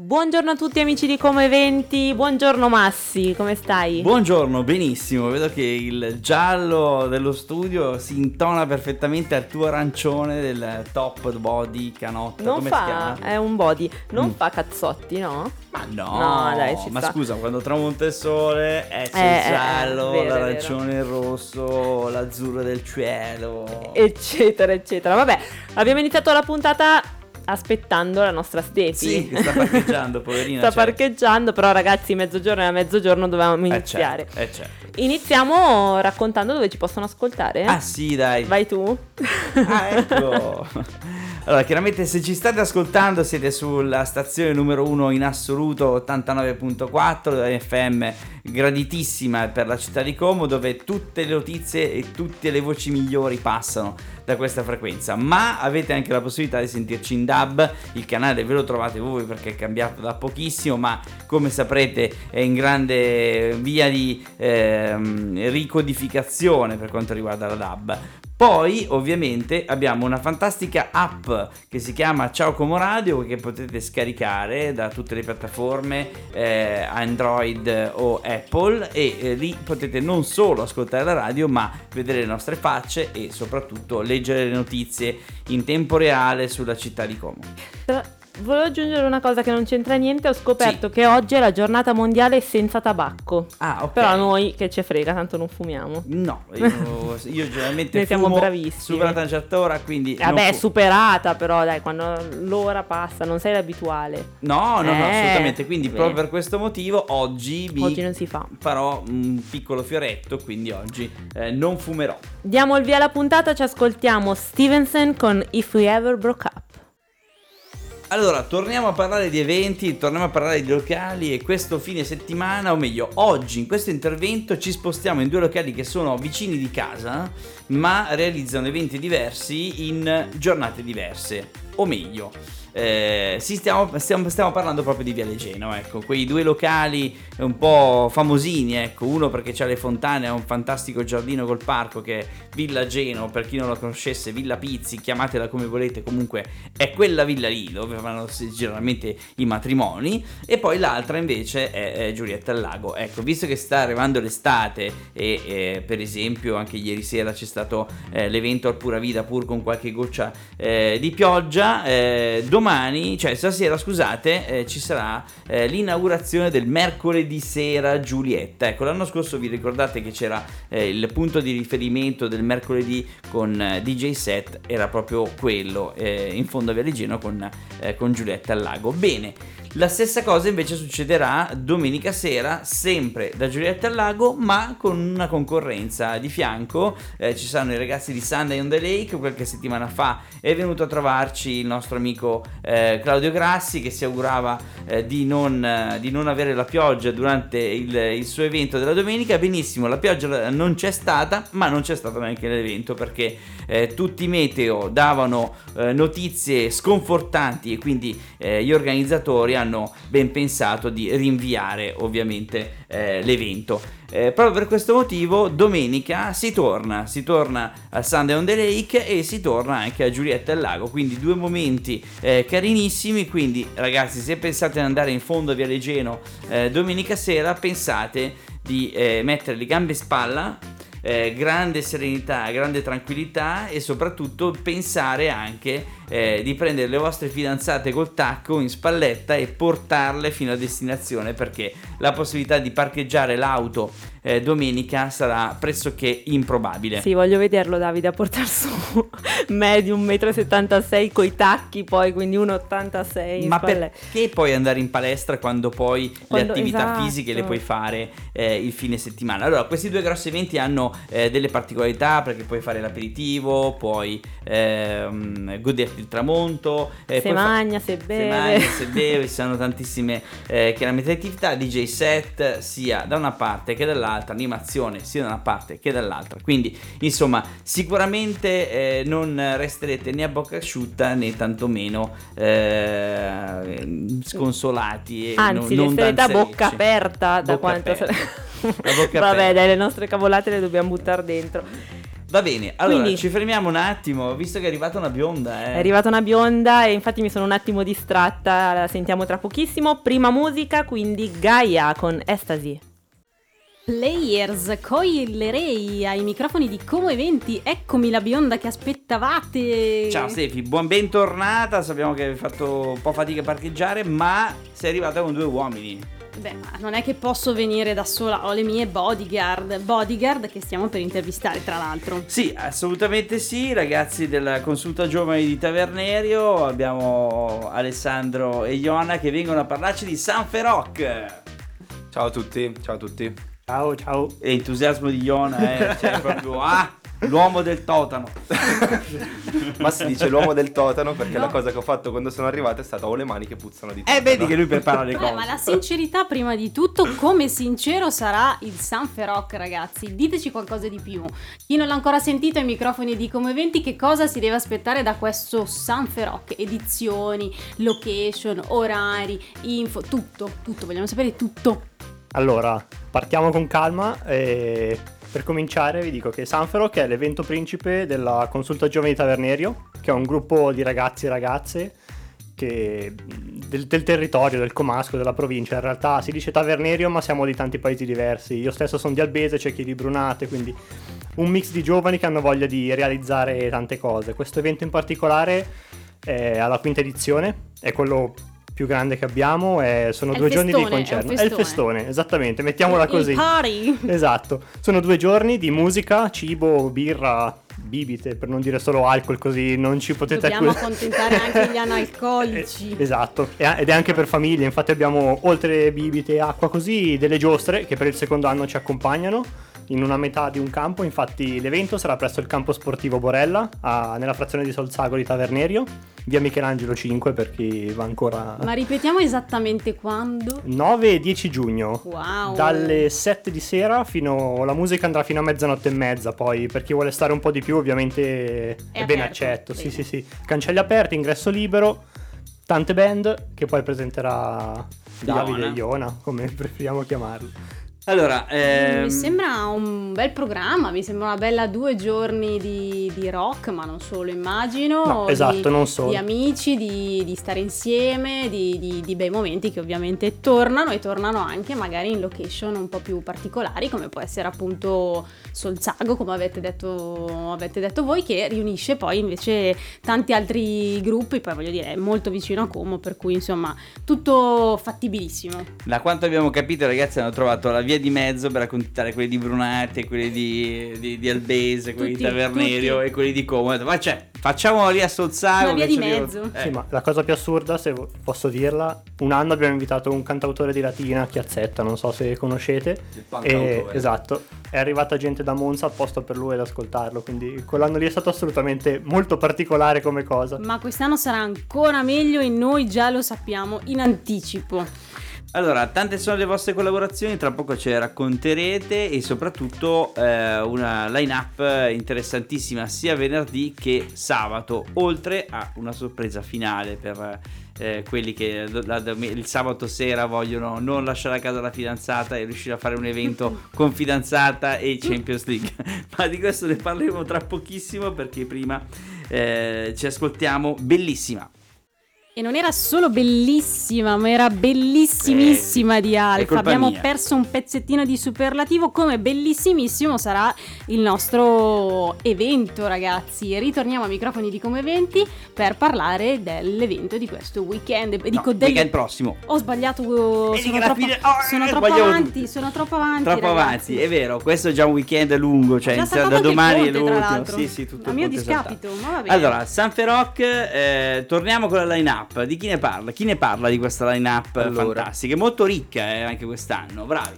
Buongiorno a tutti amici di Come Eventi, buongiorno Massi, come stai? Buongiorno, benissimo, vedo che il giallo dello studio si intona perfettamente al tuo arancione del top body canotta, non come fa, si chiama? è un body, non Mm. fa cazzotti, no? Ma no, No, dai, ci ma sta. scusa, quando tramonta il sole eh, c'è Eh, il eh, giallo, vero, è l'arancione, il rosso, l'azzurro del cielo. Eccetera, eccetera. Vabbè, abbiamo iniziato la puntata aspettando la nostra Stefi. Sì, sta parcheggiando, poverina. sta cioè. parcheggiando, però ragazzi, mezzogiorno e a mezzogiorno dovevamo Eh, iniziare. certo, eh, certo. Iniziamo raccontando dove ci possono ascoltare. Ah sì, dai. Vai tu. Ah, ecco. Allora, chiaramente se ci state ascoltando siete sulla stazione numero uno in assoluto 89.4 FM, graditissima per la città di Como, dove tutte le notizie e tutte le voci migliori passano da questa frequenza. Ma avete anche la possibilità di sentirci in DAB, il canale ve lo trovate voi perché è cambiato da pochissimo, ma come saprete è in grande via di ehm, ricodificazione per quanto riguarda la DAB. Poi ovviamente abbiamo una fantastica app che si chiama Ciao Como Radio che potete scaricare da tutte le piattaforme eh, Android o Apple e eh, lì potete non solo ascoltare la radio ma vedere le nostre facce e soprattutto leggere le notizie in tempo reale sulla città di Como. Volevo aggiungere una cosa che non c'entra niente, ho scoperto che oggi è la giornata mondiale senza tabacco. Ah, ok. Però a noi che ci frega, tanto non fumiamo. No, io, io generalmente Noi siamo fumo bravissimi. supera una certa ora, quindi... Eh, Vabbè, superata però, dai, quando l'ora passa, non sei l'abituale. No, no, no, Eh, assolutamente. Quindi sì. proprio per questo motivo oggi vi Oggi non si fa. farò un piccolo fioretto, quindi oggi eh, non fumerò. Diamo il via alla puntata, ci ascoltiamo Stevenson con If We Ever Broke Up. Allora, torniamo a parlare di eventi, torniamo a parlare di locali e questo fine settimana, o meglio, oggi in questo intervento ci spostiamo in due locali che sono vicini di casa, ma realizzano eventi diversi in giornate diverse, o meglio. Eh, sì, stiamo, stiamo- stiamo parlando proprio di Viale Geno, ecco, quei due locali un po' famosini, ecco, uno perché c'ha le fontane, ha un fantastico giardino col parco che è Villa Geno, per chi non la conoscesse, Villa Pizzi, chiamatela come volete, comunque è quella villa lì dove vanno generalmente i matrimoni, e poi l'altra invece è, è Giulietta al Lago. Ecco, visto che sta arrivando l'estate e eh, per esempio anche ieri sera c'è stato eh, l'evento al Pura Vida pur con qualche goccia eh, di pioggia, eh, domani, cioè stasera scusate, eh, ci sarà eh, l'inaugurazione del mercoledì sera Giulietta. Ecco, l'anno scorso vi ricordate che c'era eh, il punto di riferimento del mercoledì con eh, DJ set, era proprio quello eh, in fondo a Viale Geno con, eh, con Giulietta al Lago. Bene, la stessa cosa invece succederà domenica sera, sempre da Giulietta al Lago, ma con una concorrenza di fianco. Eh, ci saranno i ragazzi di Sunday on the Lake. Qualche settimana fa è venuto a trovarci il nostro amico eh, Claudio Grassi che si augurava eh, di, non, eh, di non avere la pioggia durante il, il suo evento della domenica. Benissimo, la pioggia non c'è stata, ma non c'è stato neanche l'evento perché eh, tutti i meteo davano eh, notizie sconfortanti e quindi eh, gli organizzatori hanno ben pensato di rinviare ovviamente eh, l'evento. Eh, proprio per questo motivo domenica si torna, si torna a Sunday on the Lake e si torna anche a Giulietta al Lago, quindi due momenti eh, carinissimi, quindi ragazzi se pensate ad andare in fondo a Viale Geno eh, domenica sera pensate di eh, mettere le gambe in spalla eh, grande serenità, grande tranquillità e soprattutto pensare anche eh, di prendere le vostre fidanzate col tacco in spalletta e portarle fino a destinazione perché la possibilità di parcheggiare l'auto eh, domenica sarà pressoché improbabile. Sì, voglio vederlo Davide a portare su me di 1,76 m coi tacchi, poi quindi 1,86 in Ma spalle. perché poi andare in palestra quando poi Quando- le attività esatto. fisiche le puoi fare eh, il fine settimana? Allora, questi due grossi eventi hanno eh, delle particolarità perché puoi fare l'aperitivo, puoi ehm, goderti il tramonto, eh, se puoi fa- magna, se se beve. mangi, se bevi, ci sono tantissime eh, chiaramente attività, DJ set sia da una parte che dall'altra, animazione sia da una parte che dall'altra. Quindi, insomma, sicuramente eh, non resterete né a bocca asciutta né tantomeno eh, sconsolati e Anzi, non, non resterete a danzerecci. bocca aperta da Bocca quanto aperta. Vabbè, aperta. dai, le nostre cavolate le dobbiamo buttare dentro. Va bene, allora Quindi- ci fermiamo un attimo, visto che è arrivata una bionda, eh. È arrivata una bionda e infatti mi sono un attimo distratta, la sentiamo tra pochissimo. Prima musica, quindi Gaia con Ecstasy. Players, coilerei ai microfoni di Como Eventi, eccomi la bionda che aspettavate. Ciao Stefi, buon bentornata, sappiamo che hai fatto un po' fatica a parcheggiare, ma sei arrivata con due uomini. Beh, ma non è che posso venire da sola, ho le mie bodyguard, bodyguard che stiamo per intervistare tra l'altro. Sì, assolutamente sì, ragazzi della consulta giovani di Tavernerio, abbiamo Alessandro e Iona che vengono a parlarci di Sanfe Rock. Ciao a tutti, ciao a tutti. Ciao, ciao. E entusiasmo di Iona, eh, cioè proprio, ah, l'uomo del totano. Ma si dice l'uomo del totano perché No. la cosa che ho fatto quando sono arrivato è stata ho le mani che puzzano di Eh, totano. vedi che lui prepara le cose. ma la sincerità prima di tutto, come sincero sarà il Sanfe Rock ragazzi? Diteci qualcosa di più. Chi non l'ha ancora sentito ai microfoni di Como Eventi, che cosa si deve aspettare da questo Sanfe Rock? Edizioni, location, orari, info, tutto, tutto, vogliamo sapere tutto. Allora, partiamo con calma e per cominciare vi dico che Sanfero che è l'evento principe della Consulta Giovani Tavernerio, che è un gruppo di ragazzi e ragazze che- del, del territorio, del Comasco, della provincia. In realtà si dice Tavernerio, ma siamo di tanti paesi diversi. Io stesso sono di Albese, c'è chi di Brunate, quindi un mix di giovani che hanno voglia di realizzare tante cose. Questo evento in particolare è alla quinta edizione, è quello più grande che abbiamo, e sono È il due giorni di festone, è concerto. È il festone. festone, esattamente, mettiamola Il così. party! Esatto, sono due giorni di musica, cibo, birra, bibite, per non dire solo alcol, così non ci potete Dobbiamo accusare. accontentare anche gli analcolici. Eh, Esatto, ed è anche per famiglie, infatti abbiamo oltre bibite e acqua così delle giostre che per il secondo anno ci accompagnano in una metà di un campo, infatti l'evento sarà presso il campo sportivo Borella, a- nella frazione di Solzago di Tavernerio, via Michelangelo 5 per chi va ancora... Ma ripetiamo esattamente quando? 9 e 10 giugno. Wow. Dalle 7 di sera fino la musica andrà fino a mezzanotte e mezza, poi per chi vuole stare un po' di più ovviamente è, È ben accetto. Sì, bene. sì, sì. Cancelli aperti, ingresso libero, tante band che poi presenterà Davide Iona. e Iona, come preferiamo chiamarlo. Allora, ehm, Mi sembra un bel programma, mi sembra una bella due giorni di, di rock, ma non solo immagino. No, di- esatto, non solo. Di amici, di, di stare insieme, di, di- di bei momenti che ovviamente tornano e tornano anche magari in location un po' più particolari, come può essere appunto Solzago, come avete detto, avete detto voi, che riunisce poi invece tanti altri gruppi, poi voglio dire è molto vicino a Como, per cui insomma tutto fattibilissimo. da quanto abbiamo capito, ragazzi hanno trovato la via di mezzo per accontentare quelli di Brunate, quelli di, di- di Albese, quelli Tutti- di Tavernerio tutti. e quelli di Como. Ma c'è, facciamolo lì a Solzago. Una via di mezzo. Eh, Sì, ma la cosa più assurda, se posso dirla, un anno abbiamo invitato un cantautore di Latina, Chiazzetta, non so se conoscete. Il punk E- esatto, è arrivata gente da Monza apposta per lui ad ascoltarlo, quindi quell'anno lì è stato assolutamente molto particolare come cosa. Ma quest'anno sarà ancora meglio e noi già lo sappiamo in anticipo. Allora, tante sono le vostre collaborazioni, tra poco ce le racconterete e soprattutto eh, una line-up interessantissima sia venerdì che sabato, oltre a una sorpresa finale per eh, quelli che la- la- il sabato sera vogliono non lasciare a casa la fidanzata e riuscire a fare un evento con fidanzata e Champions League. Ma di questo ne parleremo tra pochissimo perché prima eh, ci ascoltiamo bellissima. E non era solo bellissima, ma era bellissimissima di Eh, è Alfa. Abbiamo mia. perso un pezzettino di superlativo, come bellissimissimo sarà il nostro evento, ragazzi. Ritorniamo ai microfoni di Come Eventi per parlare dell'evento di questo weekend. E Dico No, del- weekend prossimo. Ho sbagliato, sono troppo, oh, sono troppo avanti, tutto. sono troppo avanti. Troppo ragazzi. avanti, è vero, questo è già un weekend lungo, cioè inizia da domani è ponte, l'ultimo. Sì, sì, tutto A mio saltato. discapito, ma va bene. Allora, Sanfe Rock, eh, torniamo con la line-up. Di chi ne parla? Chi ne parla di questa line-up Allora. fantastica? Molto ricca eh, anche quest'anno, bravi.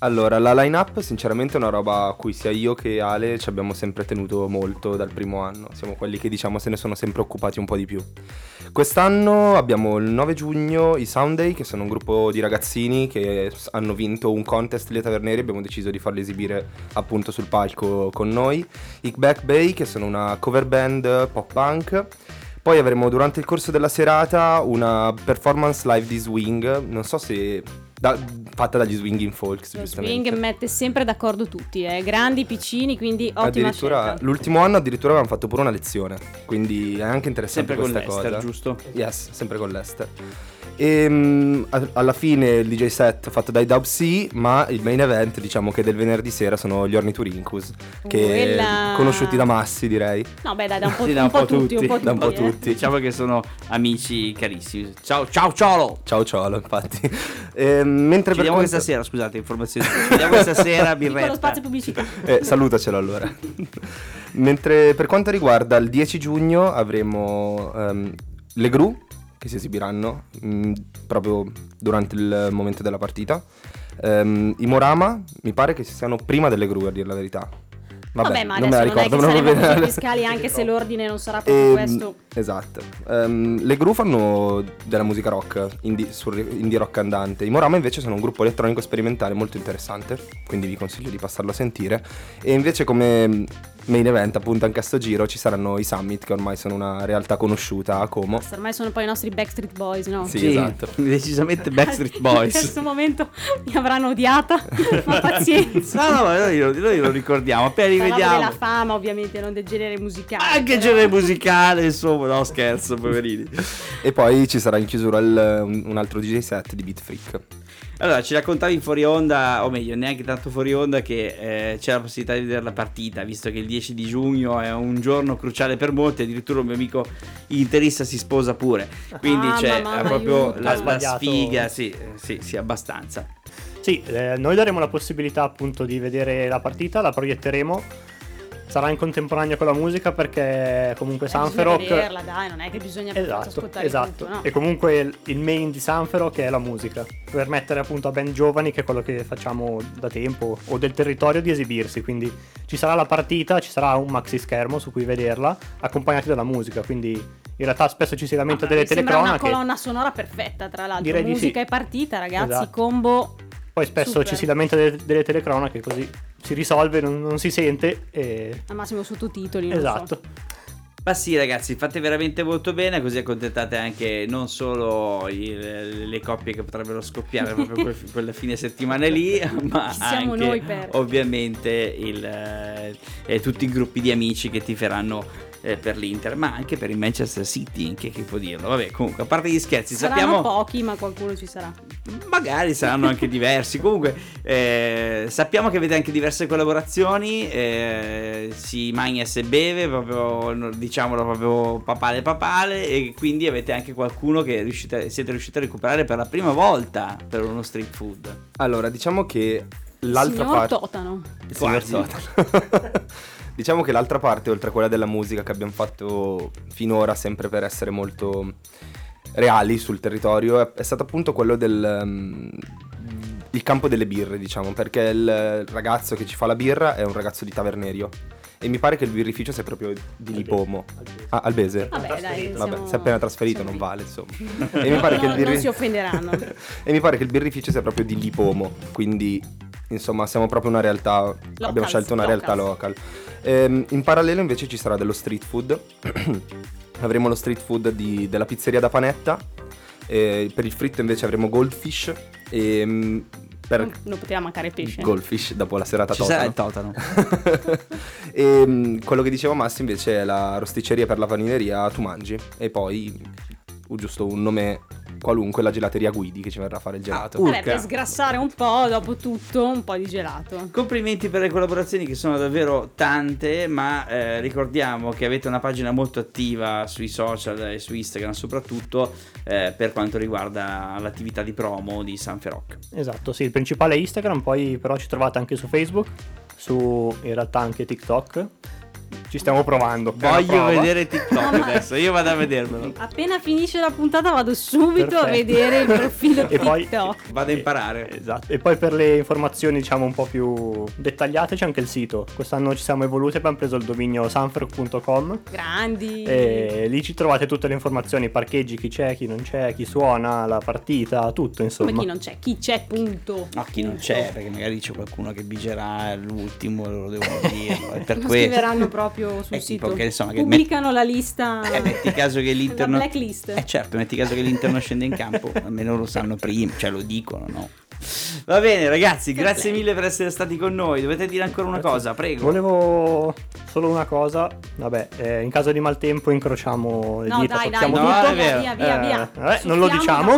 Allora, la line-up sinceramente è una roba a cui sia io che Ale ci abbiamo sempre tenuto molto dal primo anno. Siamo quelli che diciamo se ne sono sempre occupati un po' di più. Quest'anno abbiamo il 9 giugno i Sounday, che sono un gruppo di ragazzini che hanno vinto un contest Le Taverneri, abbiamo deciso di farli esibire appunto sul palco con noi. I Back Bay, che sono una cover band pop punk. Poi avremo durante il corso della serata una performance live di swing, non so se da- fatta dagli Swinging Folks, Lo giustamente. swing mette sempre d'accordo tutti, eh, grandi, piccini, quindi ottima Addirittura scelta. l'ultimo anno addirittura avevamo fatto pure una lezione, quindi è anche interessante Sempre con questa l'Ester, cosa. giusto? Yes, sempre con l'Ester. E a- alla fine il DJ set fatto dai Dub C, ma il main event diciamo che del venerdì sera sono gli Orniturincus, che Quella- conosciuti da massi direi. No, beh, dai, da un po', Sì, da un po' tutti, un po' da un po' tutti, eh. tutti. Diciamo che sono amici carissimi. Ciao, ciao, ciao! Ciao ciao, infatti. E, mentre Ci per questa sera, scusate, informazioni. Ci vediamo questa sera, birretta. spazio pubblicità. Eh, salutacelo allora. Mentre per quanto riguarda il 10 giugno avremo ehm, le gru che si esibiranno mm, proprio durante il momento della partita. Ehm, I Morama mi pare che siano prima delle gru a dire la verità. Vabbè, Vabbè, ma non me adesso la non, è ricordo che saremo fiscali anche se l'ordine non sarà proprio Ehm, questo. Esatto. Ehm, le gru fanno della musica rock, indie, indie rock andante. I Morama invece sono un gruppo elettronico sperimentale molto interessante, quindi vi consiglio di passarlo a sentire. E invece come main event, appunto anche a sto giro, ci saranno i Summit, che ormai sono una realtà conosciuta a Como. Ormai sono poi i nostri Backstreet Boys, no? Sì, Sì, esatto. decisamente Backstreet In Boys. questo momento mi avranno odiata, ma pazienza. No, no, ma noi, lo- noi lo ricordiamo, appena rivediamo. della fama, ovviamente, non del genere musicale. Anche però- genere musicale, insomma, no scherzo, poverini. E poi ci sarà in chiusura il- un, un altro DJ set di Beat Freak. Allora, ci raccontavi in fuori onda, o meglio, neanche tanto fuori onda, che eh, c'è la possibilità di vedere la partita, visto che il 10 di giugno è un giorno cruciale per molti, addirittura un mio amico interista si sposa pure. Quindi Ah, c'è mamma, proprio aiuto. la, la sfiga, sì, sì, sì, abbastanza. Sì, eh, noi daremo la possibilità appunto di vedere la partita, la proietteremo. Sarà in contemporanea con la musica perché comunque Eh, Sanferoc vederla, dai, non è che bisogna Esatto, ascoltare esatto. tutto, no? E comunque il, main di Sanferoc è la musica, per mettere appunto a band giovani, che è quello che facciamo da tempo, o del territorio, di esibirsi. Quindi ci sarà la partita, ci sarà un maxi schermo su cui vederla, accompagnati dalla musica. Quindi in realtà spesso ci si lamenta delle Mi sembra una telecronache. colonna sonora perfetta, tra l'altro. Direi di Musica sì. e partita, ragazzi, Esatto. combo. Poi spesso Super. ci si lamenta delle, delle telecronache, così si risolve, non, non si sente. E... Al massimo sottotitoli. non Esatto. Ma sì ragazzi, fate veramente molto bene, così accontentate anche non solo il- le coppie che potrebbero scoppiare proprio quel- quella fine settimana lì, ma anche per. ovviamente il, eh, tutti i gruppi di amici che tiferanno eh, per l'Inter, ma anche per il Manchester City, che, che può dirlo. Vabbè, comunque, a parte gli scherzi, Saranno sappiamo... pochi, ma qualcuno ci sarà. Magari saranno anche diversi. Comunque, eh, sappiamo che avete anche diverse collaborazioni. eh, si mangia e si beve, proprio diciamolo proprio papale papale. E quindi avete anche qualcuno che riuscite- siete riusciti a recuperare per la prima volta per uno street food. Allora, diciamo che l'altra Signor parte... Totano. Il signor Quasi. Diciamo che l'altra parte, oltre a quella della musica che abbiamo fatto finora, sempre per essere molto reali sul territorio, è, è stato appunto quello del... um, il campo delle birre, diciamo, perché il ragazzo che ci fa la birra è un ragazzo di Tavernerio. E mi pare che il birrificio sia proprio di Lipomo. Ah, Albese. Vabbè, dai, Vabbè, siamo- si è appena trasferito, non vale, insomma. E mi pare che il No, birri- non si offenderanno. e mi pare che il birrificio sia proprio di Lipomo, quindi insomma siamo proprio una realtà, abbiamo scelto una realtà local. Ehm, in parallelo invece ci sarà dello street food, avremo lo street food di- della pizzeria da panetta, e per il fritto invece avremo Goldfish e mm, per Non, non poteva mancare il pesce. Goldfish dopo la serata Ci sarà totano. il totano. e mm, quello che diceva Massi invece è la rosticceria per la vanileria Tumangi e poi giusto un nome qualunque, la gelateria Guidi che ci verrà a fare il gelato. uh. Vabbè, per sgrassare un po', dopo tutto, un po' di gelato. Complimenti per le collaborazioni che sono davvero tante, ma eh, ricordiamo che avete una pagina molto attiva sui social e su Instagram soprattutto eh, per quanto riguarda l'attività di promo di Sanferoc. Esatto, sì, il principale è Instagram, poi però ci trovate anche su Facebook, su in realtà anche TikTok. Ci stiamo provando. Voglio vedere TikTok adesso, io vado a vedermelo. Appena finisce la puntata vado subito a Perfetto. vedere il profilo E poi- TikTok. Vado a imparare. Esatto, e poi per le informazioni diciamo un po' più dettagliate c'è anche il sito. Quest'anno ci siamo evoluti e abbiamo preso il dominio sanfroc.com Grandi. e lì ci trovate tutte le informazioni, parcheggi, chi c'è, chi non c'è, chi suona, la partita, tutto insomma. Come chi non c'è? Chi c'è, punto. No, chi non c'è, perché magari c'è qualcuno che bigerà l'ultimo, loro devono dirlo. E per Lo questo. scriveranno proprio sul Eh, sito. che so, magari Pubblicano la lista. Eh, metti caso che l'Inter La blacklist. Eh certo, metti caso che l'Inter non scende in campo, almeno lo sanno prima, cioè lo dicono, no? Va bene, ragazzi, grazie mille per essere stati con noi. Dovete dire ancora una cosa, prego. Volevo solo una cosa, vabbè, eh, in caso di maltempo incrociamo le No, dita, dai, dai, no, via, è tutto. vero. via, via, Eh, via. vabbè, non lo diciamo.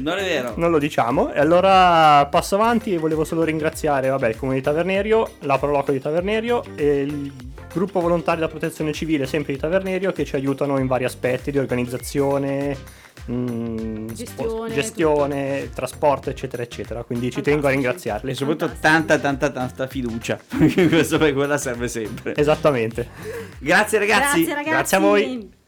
Non è vero. Non lo diciamo, e allora passo avanti e volevo solo ringraziare vabbè, il comune di Tavernerio, la Proloco di Tavernerio e il gruppo volontari della protezione civile sempre di Tavernerio che ci aiutano in vari aspetti di organizzazione, mm, Gestione, gestione trasporto eccetera eccetera, quindi ci tengo a ringraziarli. E soprattutto Fantastico. tanta, tanta, tanta fiducia. Perché questo per quella serve sempre. Esattamente. Grazie ragazzi. Grazie ragazzi. Grazie a voi.